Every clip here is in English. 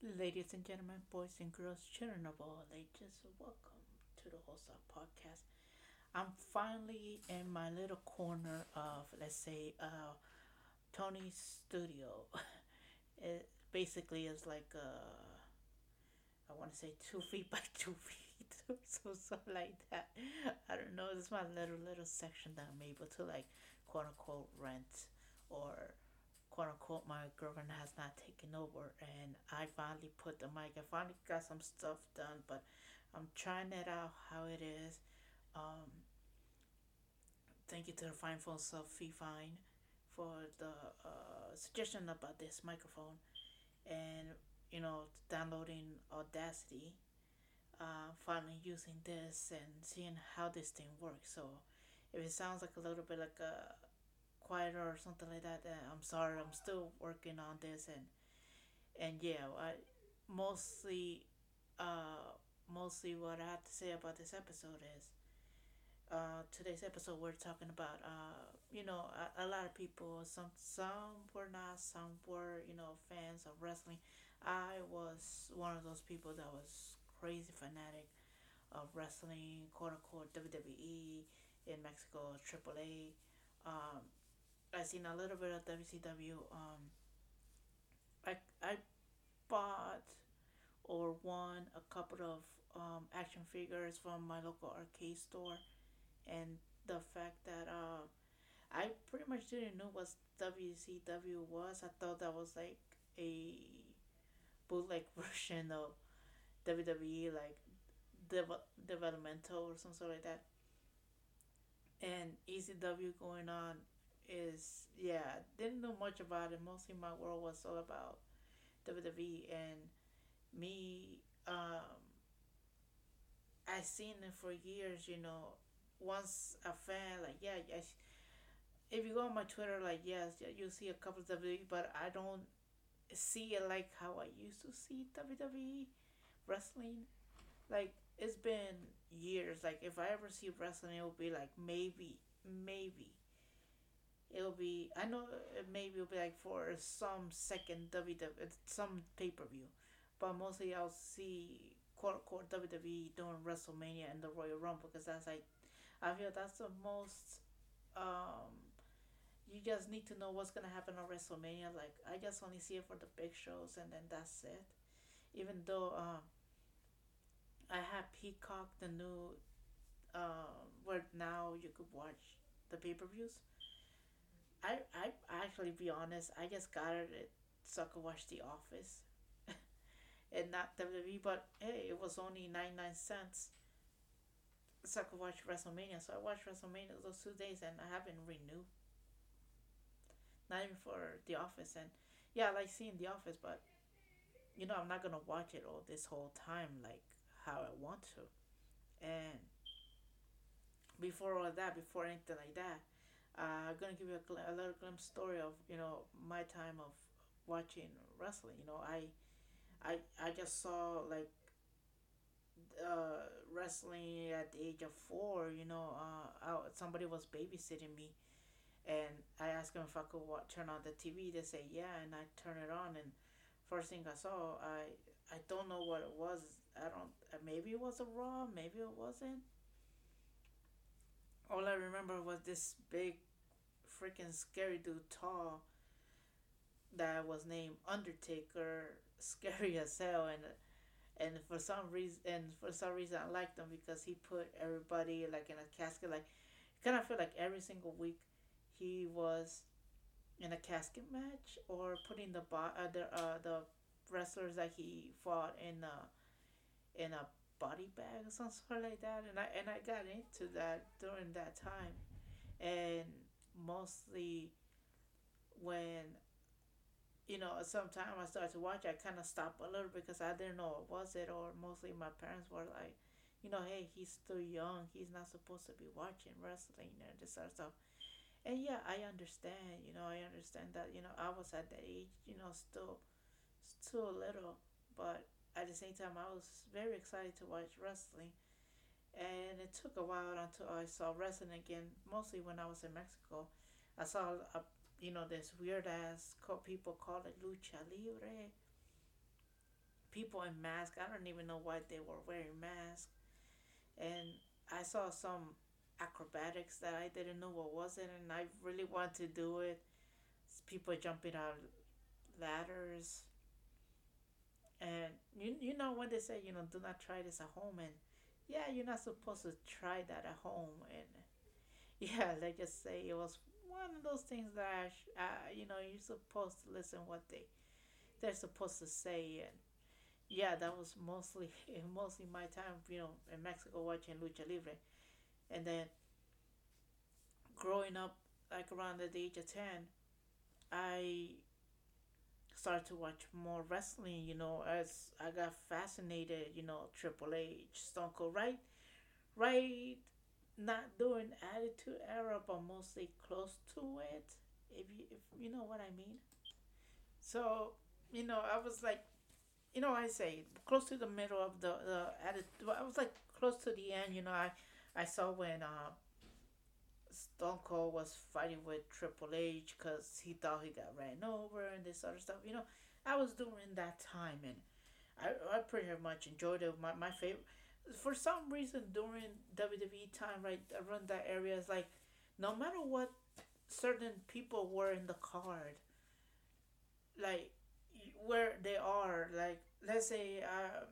Ladies and gentlemen, boys and girls, children of all ages, welcome to the Hosa podcast. I'm finally in my little corner of, let's say, uh, Tony's studio. It basically is like, uh, I want to say two feet by two feet, so something like that. I don't know. Is my little little section that I'm able to like, quote unquote, rent or quote unquote my girlfriend has not taken over and I finally put the mic. I finally got some stuff done, but I'm trying it out how it is. Um, thank you to the Fine Phone Sophie Fine for the uh, suggestion about this microphone and you know downloading Audacity. Uh, finally using this and seeing how this thing works. So if it sounds like a little bit like a quieter or something like that. I'm sorry, I'm still working on this and and yeah, I mostly uh mostly what I have to say about this episode is uh today's episode we're talking about uh you know a, a lot of people some some were not some were you know fans of wrestling i was one of those people that was crazy fanatic of wrestling quote unquote wwe in mexico aaa um I seen a little bit of WCW. Um, I I bought or won a couple of um, action figures from my local arcade store, and the fact that uh, I pretty much didn't know what WCW was. I thought that was like a bootleg version of WWE, like dev- developmental or something like that. And ECW going on is yeah didn't know much about it. Mostly my world was all about wwe and me um i seen it for years you know. Once a fan like yeah yes if you go on my twitter like yes you'll see a couple of wwe but i don't see it like how i used to see wwe wrestling. Like it's been years. Like if i ever see wrestling it will be like maybe maybe it'll be I know maybe it'll be like for some second WWE some pay per view, but mostly I'll see quote unquote WWE doing WrestleMania and the Royal Rumble because that's like I feel that's the most um you just need to know what's gonna happen on WrestleMania. Like I just only see it for the big shows and then that's it. Even though um I have Peacock the new um where now you could watch the pay per views I I actually be honest. I just got it I could watch The Office, and not WWE. But hey, it was only ninety nine cents. So I could watch WrestleMania. So I watched WrestleMania those two days, and I haven't renewed. Not even for The Office, and yeah, I like seeing The Office, but you know I'm not gonna watch it all this whole time like how I want to, and before all that, before anything like that I'm gonna give you a, gl- a little glimpse story of you know my time of watching wrestling. You know, I, I, I just saw like uh, wrestling at the age of four. You know, uh, I, somebody was babysitting me, and I asked them if I could watch, turn on the TV. They say yeah, and I turn it on, and first thing I saw, I I don't know what it was. I don't. Maybe it was a Raw. Maybe it wasn't. All I remember was this big freaking scary dude tall that was named Undertaker, scary as hell, and and for some reason and for some reason I liked him because he put everybody like in a casket. Like, kind of feel like every single week he was in a casket match or putting the bo- uh, the uh, the wrestlers that he fought in a in a body bag or something like that and I and I got into that during that time and mostly when you know sometime I started to watch I kind of stopped a little because I didn't know what was it or mostly my parents were like you know hey he's still young he's not supposed to be watching wrestling and this sort of stuff. And yeah I understand you know I understand that you know I was at that age you know still still little but at the same time I was very excited to watch wrestling and it took a while until I saw wrestling again. Mostly when I was in Mexico, I saw a, you know this weird ass people call it lucha libre, people in masks. I don't even know why they were wearing masks. And I saw some acrobatics that I didn't know what was it, and I really want to do it. People jumping on ladders, and you you know when they say you know do not try this at home, and yeah, you're not supposed to try that at home, and yeah, let's just say it was one of those things that I, uh, you know you're supposed to listen what they they're supposed to say, and yeah, that was mostly mostly my time, you know, in Mexico watching lucha libre. And then growing up like around the age of 10 i started to watch more wrestling you know as i got fascinated you know triple h stone cold right right not doing attitude era but mostly close to it if you if you know what i mean. So you know i was like you know i say close to the middle of the the attitude i was like close to the end you know i I saw when uh, Stone Cold was fighting with Triple H because he thought he got ran over and this other stuff. You know, I was during that time and I, I pretty much enjoyed it. My, my favorite, for some reason during WWE time, right around that area, is like no matter what certain people were in the card, like where they are, like let's say, um,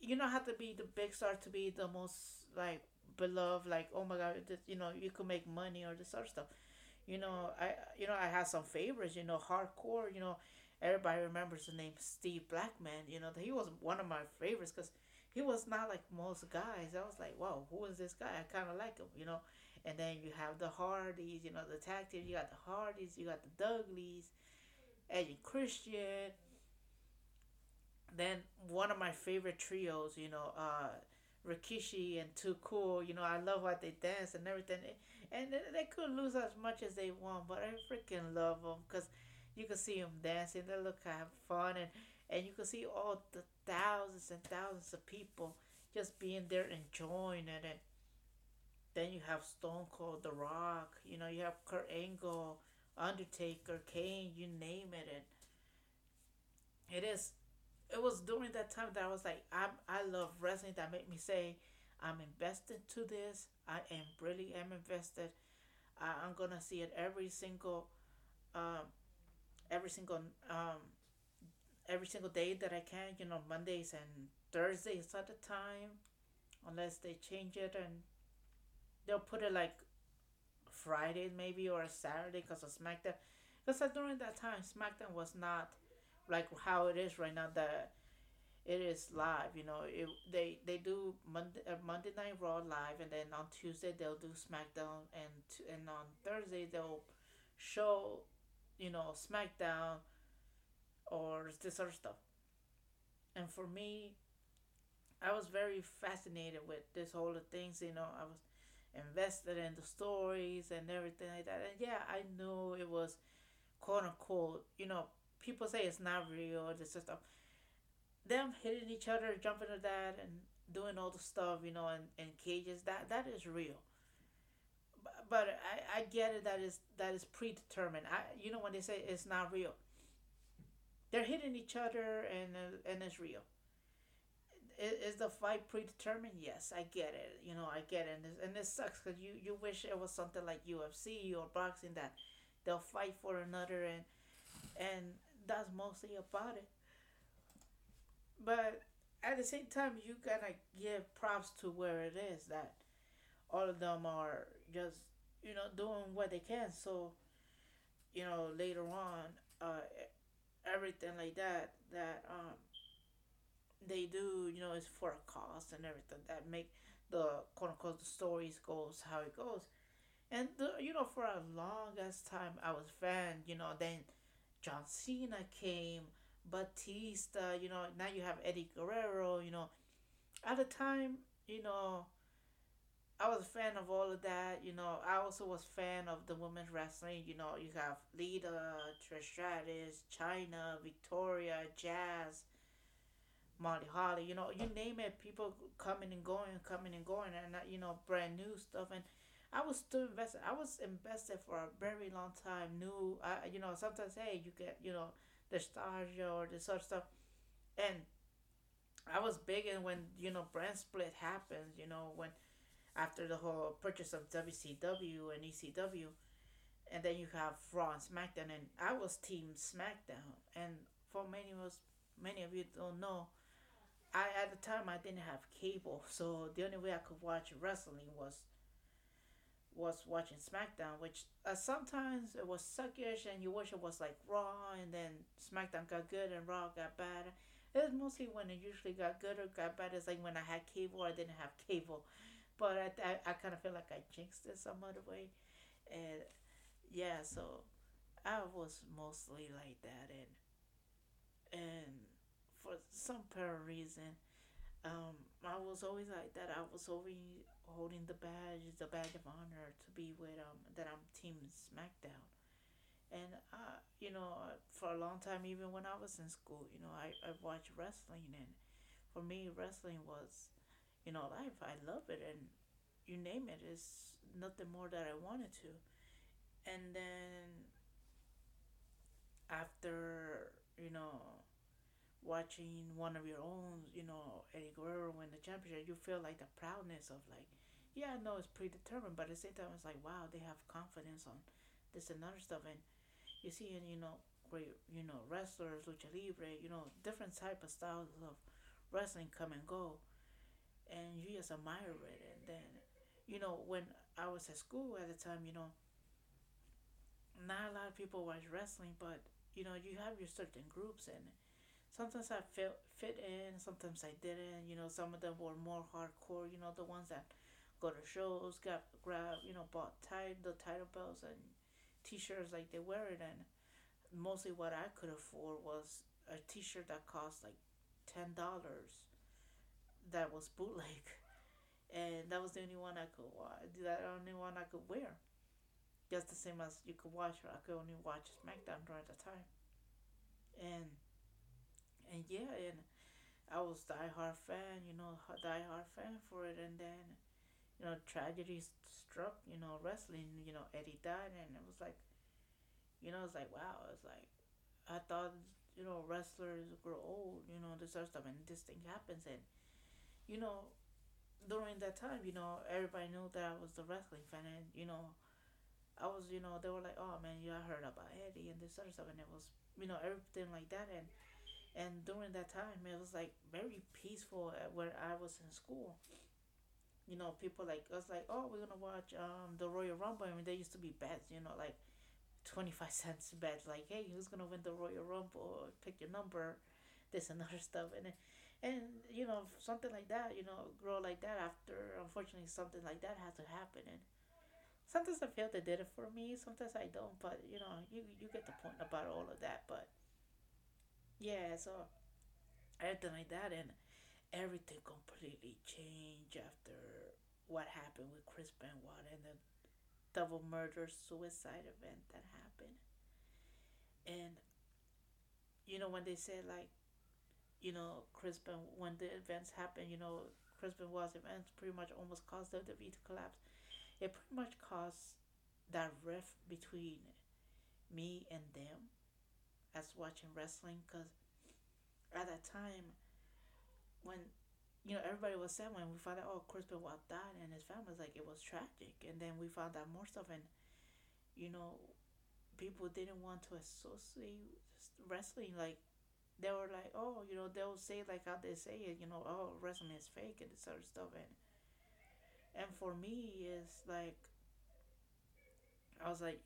you don't have to be the big star to be the most like beloved like oh my god this, you know you could make money or this sort of stuff. You know i you know i had some favorites you know hardcore you know everybody remembers the name steve blackman you know he was one of my favorites because he was not like most guys. I was like wow who is this guy? I kind of like him you know? And then you have the hardys you know the tag team you got the hardys you got the dudleys eddie christian. Then one of my favorite trios you know uh Rikishi and Too Cool. You know, I love how they dance and everything. And they could lose as much as they want, but I freaking love them because you can see them dancing. They look have fun, and and you can see all the thousands and thousands of people just being there enjoying it. And then you have Stone Cold, The Rock. You know, you have Kurt Angle, Undertaker, Kane. You name it, and it is it was during that time that I was like, I I love wrestling. That made me say, I'm invested to this. I am really am invested. I, I'm gonna see it every single, um, every single um, every single day that I can. You know, Mondays and Thursdays at a time, unless they change it and they'll put it like Friday maybe or Saturday because of SmackDown. Because during that time, SmackDown was not like how it is right now that it is live you know it, they they do monday uh, monday night raw live and then on tuesday they'll do smackdown and and on thursday they'll show you know smackdown or this other stuff. And for me i was very fascinated with this whole things you know i was invested in the stories and everything like that. And yeah i knew it was quote unquote you know people say it's not real. It's just stuff. Them hitting each other, jumping to that, and doing all the stuff, you know, in, in cages. That that is real. But, but I, I get it. That is that is predetermined. I you know when they say it's not real. They're hitting each other and uh, and it's real. Is the fight predetermined? Yes, I get it. You know, I get it, and this, and this sucks because you you wish it was something like UFC or boxing that they'll fight for another and and that's mostly about it. But at the same time, you gotta give props to where it is that all of them are just you know doing what they can. So you know later on, uh, everything like that that um they do you know is for a cause and everything that make the quote unquote the stories goes how it goes. And the, you know, for a longest time, I was fan. You know, then John Cena came, Batista, you know, now you have Eddie Guerrero, you know. At the time, you know, I was a fan of all of that, you know. I also was fan of the women's wrestling, you know. You have Lita, Trish Stratus, Chyna, Victoria, Jazz, Molly Holly, you know, you name it, people coming and going, coming and going, and uh, you know, brand new stuff, and I was still invested. I was invested for a very long time. New, I you know, sometimes hey, you get you know nostalgia or this sort of stuff, and I was big in when you know brand split happened. You know when after the whole purchase of WCW and ECW, and then you have Raw and SmackDown, and I was Team SmackDown. And for many of us, many of you don't know, I at the time I didn't have cable, so the only way I could watch wrestling was was watching SmackDown, which uh, sometimes it was suckish, and you wish it was like Raw, and then SmackDown got good and Raw got bad. It was mostly when it usually got good or got bad. It's like when I had cable, or I didn't have cable, but I I, I kind of feel like I jinxed it some other way, and yeah, so I was mostly like that, and and for some per reason, um, I was always like that. I was always holding the badge, the badge of honor to be with um that I'm Team SmackDown, and uh you know for a long time even when I was in school, you know I I watched wrestling and for me wrestling was you know life. I love it and you name it is nothing more that I wanted to, and then after you know watching one of your own, you know, Eddie Guerrero win the championship, you feel like the proudness of like, yeah, I know it's predetermined, but at the same time, it's like, wow, they have confidence on this and other stuff, and you see, and you know, great, you know, wrestlers, lucha libre, you know, different type of styles of wrestling come and go, and you just admire it, and then, you know, when I was at school at the time, you know, not a lot of people watch wrestling, but you know, you have your certain groups and sometimes I fit fit in, sometimes I didn't. You know, some of them were more hardcore. You know, the ones that go to shows, got grab, you know, bought tied the title belts and T-shirts like they wear it, and mostly what I could afford was a T-shirt that cost like ten dollars. That was bootleg, and that was the only one I could watch. That only one I could wear. Just the same as you could watch. I could only watch SmackDown during the time, and and yeah, and I was die hard fan, you know, die hard fan for it, and then, you know, tragedy struck, you know, wrestling, you know, Eddie died, and it was like, you know, it's like wow, it's like, I thought, you know, wrestlers grow old, you know, this other stuff, and this thing happens, and, you know, during that time, you know, everybody knew that I was the wrestling fan, and you know, I was, you know, they were like, oh man, yeah, heard about Eddie and this other stuff, and it was, you know, everything like that, and and during that time it was like very peaceful where I was in school. You know, people like us like, oh, we're gonna watch um the Royal Rumble. I mean, there used to be bets, you know, like twenty five cents bets, like, hey, who's gonna win the Royal Rumble? Pick your number, this and other stuff, and and you know something like that, you know, grow like that. After unfortunately something like that has to happen, and sometimes I feel they did it for me, sometimes I don't, but you know, you you get the point about all of that, but yeah, so everything like that, and everything completely changed after what happened with Chris Benoit and the double murder suicide event that happened. And you know when they said like, you know, Chris Ben when the events happened, you know, Chris Benoit's events pretty much almost caused the WWE to collapse. It pretty much caused that rift between me and them as watching wrestling because at that time when you know everybody was sad when we found out oh Chris Benoit died and his family was like it was tragic. And then we found out more stuff and you know people didn't want to associate wrestling. Like they were like oh you know they'll say like how they say it you know oh wrestling is fake and this other stuff. And and for me it's like I was like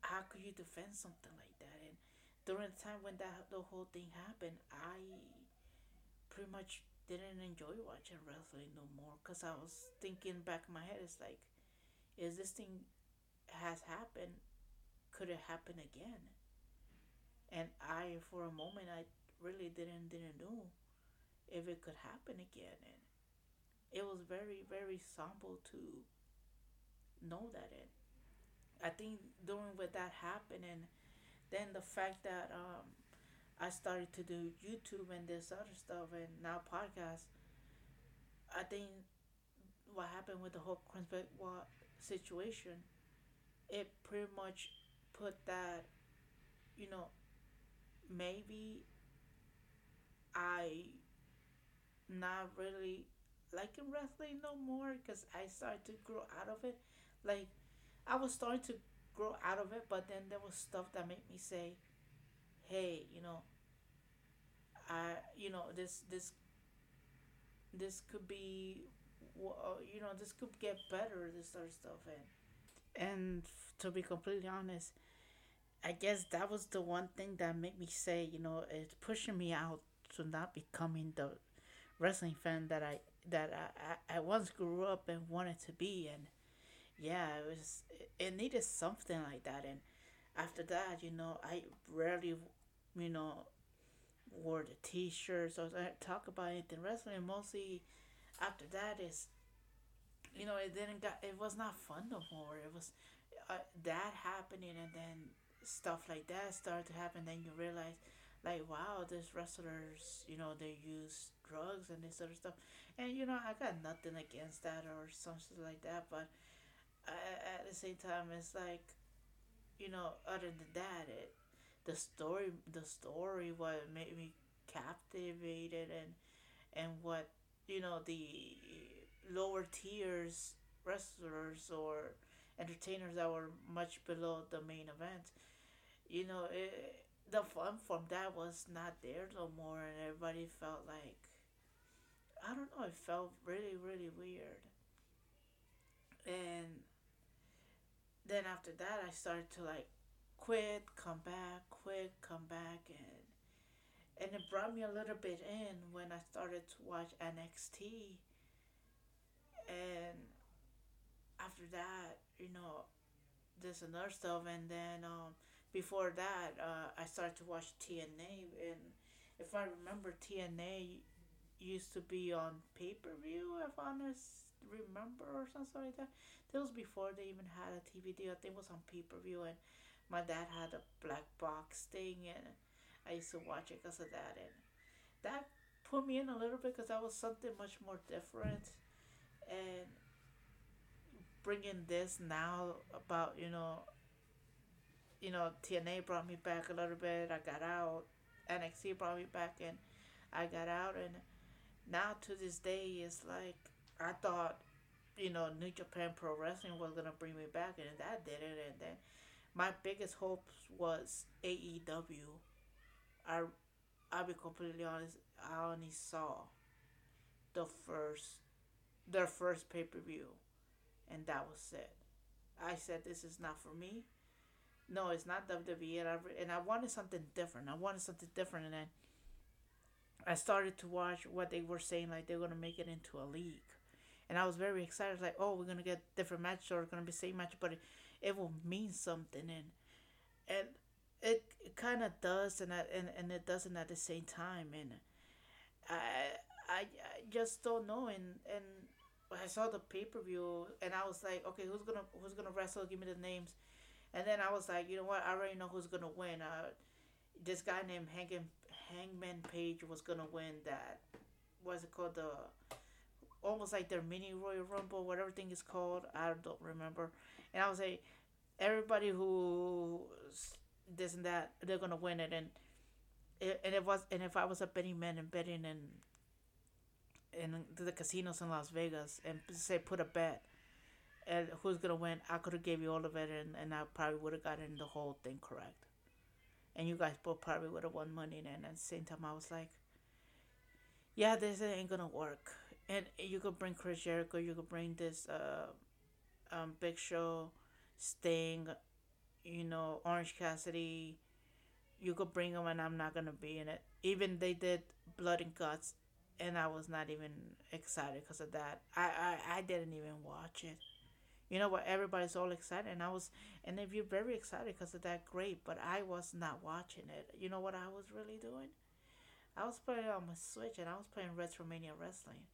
how could you defend something like that? And during the time when that the whole thing happened, I pretty much didn't enjoy watching wrestling no more because I was thinking back in my head, it's like, is this thing has happened? Could it happen again? And I, for a moment, I really didn't didn't know if it could happen again, and it was very very somber to know that. And I think during what that happened and then the fact that um, I started to do YouTube and this other stuff and now podcast, I think what happened with the whole Benoit situation, it pretty much put that, you know, maybe I not really liking wrestling no more because I started to grow out of it. Like I was starting to grow out of it, but then there was stuff that made me say, "Hey, you know, I, you know, this this this could be, you know, this could get better. This sort of stuff." And and to be completely honest, I guess that was the one thing that made me say, you know, it's pushing me out to not becoming the wrestling fan that I that I, I, I once grew up and wanted to be and yeah it was it needed something like that and after that you know I rarely you know wore the t-shirts or talk about anything. Wrestling mostly after that is you know it didn't got it was not fun no more. It was uh, that happening and then stuff like that started to happen. Then you realize like wow these wrestlers you know they use drugs and this other stuff. And you know i got nothing against that or something like that but at the same time it's like you know other than that it the story the story what made me captivated and and what you know the lower tiers wrestlers or entertainers that were much below the main event you know it, the fun from that was not there no more and everybody felt like I don't know, it felt really, really weird. And then after that I started to like quit, come back, quit, come back and and it brought me a little bit in when I started to watch NXT and after that, you know, this another stuff and then um before that, uh, I started to watch TNA, and if I remember, TNA used to be on pay per view. If I remember, or something like that. That was before they even had a TV deal. I think it was on pay per view, and my dad had a black box thing, and I used to watch it because of that, and that put me in a little bit because that was something much more different, and bringing this now about you know you know, TNA brought me back a little bit. I got out. NXT brought me back, and I got out. And now to this day, it's like I thought, you know, New Japan Pro Wrestling was gonna bring me back, and that did it. And then my biggest hopes was AEW. I, I'll be completely honest. I only saw the first, their first pay per view, and that was it. I said, "This is not for me." no, it's not WWE, and I, and I wanted something different. I wanted something different, and then I started to watch what they were saying, like they're gonna make it into a league, and I was very excited, like, oh, we're gonna get different matches, or gonna be same match, but it, it will mean something, and and it, it kind of does, and I, and and it doesn't at the same time, and I I, I just don't know, and and I saw the pay per view, and I was like, okay, who's gonna who's gonna wrestle? Give me the names and then I was like, you know what? I already know who's gonna win. Uh, this guy named Hangman Hangman Page was gonna win that. What's it called? The almost like their mini Royal Rumble, whatever thing is called. I don't remember. And I was like, everybody who this and that, they're gonna win it. And it, and it was and if I was a betting man and betting in in the casinos in Las Vegas and say put a bet and who's gonna win, I could have gave you all of it, and, and I probably would have gotten the whole thing correct. And you guys both probably would have won money. And at the same time, I was like, yeah, this ain't gonna work. And you could bring Chris Jericho, you could bring this uh, um, Big Show, Sting, you know, Orange Cassidy. You could bring them, and I'm not gonna be in it. Even they did Blood and Guts, and I was not even excited because of that. I, I I didn't even watch it you know what everybody's all excited and i was and if you're very excited because of that great but i was not watching it you know what i was really doing i was playing on my switch and i was playing retromania wrestling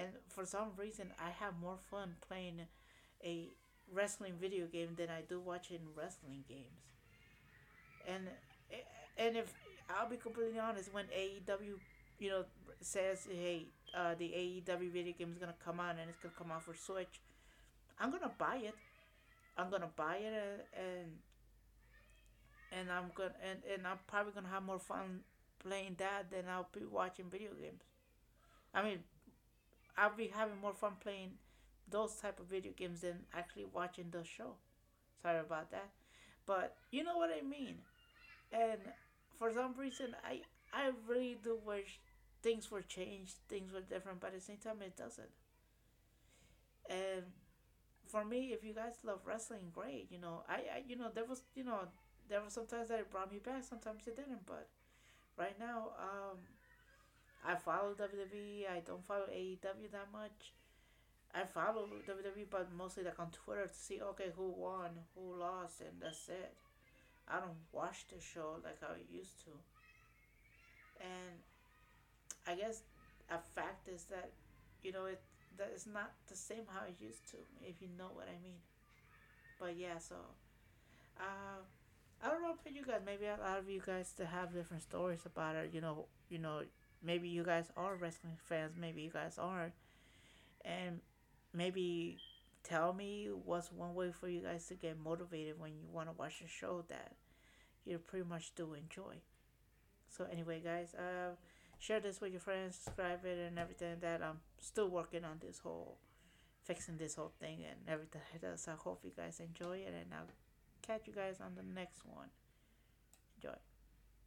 and for some reason i have more fun playing a wrestling video game than i do watching wrestling games and and if i'll be completely honest when aew you know says hey uh, the aew video game is gonna come out and it's gonna come out for switch I'm gonna buy it. I'm gonna buy it and and, and I'm gonna and, and I'm probably gonna have more fun playing that than I'll be watching video games. I mean, I'll be having more fun playing those type of video games than actually watching the show. Sorry about that, but you know what I mean. And for some reason, I I really do wish things were changed, things were different, but at the same time, it doesn't. And for me, if you guys love wrestling, great. You know, I, I you know there was you know there were sometimes that it brought me back, sometimes it didn't. But right now, um, I follow WWE. I don't follow AEW that much. I follow WWE, but mostly like on Twitter to see okay who won, who lost, and that's it. I don't watch the show like I used to. And I guess a fact is that you know it that is not the same how it used to, if you know what I mean. But yeah, so uh, I don't know for you guys. Maybe a lot of you guys to have different stories about it. You know, you know, maybe you guys are wrestling fans. Maybe you guys aren't, and maybe tell me what's one way for you guys to get motivated when you want to watch a show that you pretty much do enjoy. So anyway, guys, uh, share this with your friends, subscribe it, and everything. That I'm still working on this whole fixing this whole thing and everything. So I hope you guys enjoy it, and I'll catch you guys on the next one. Enjoy.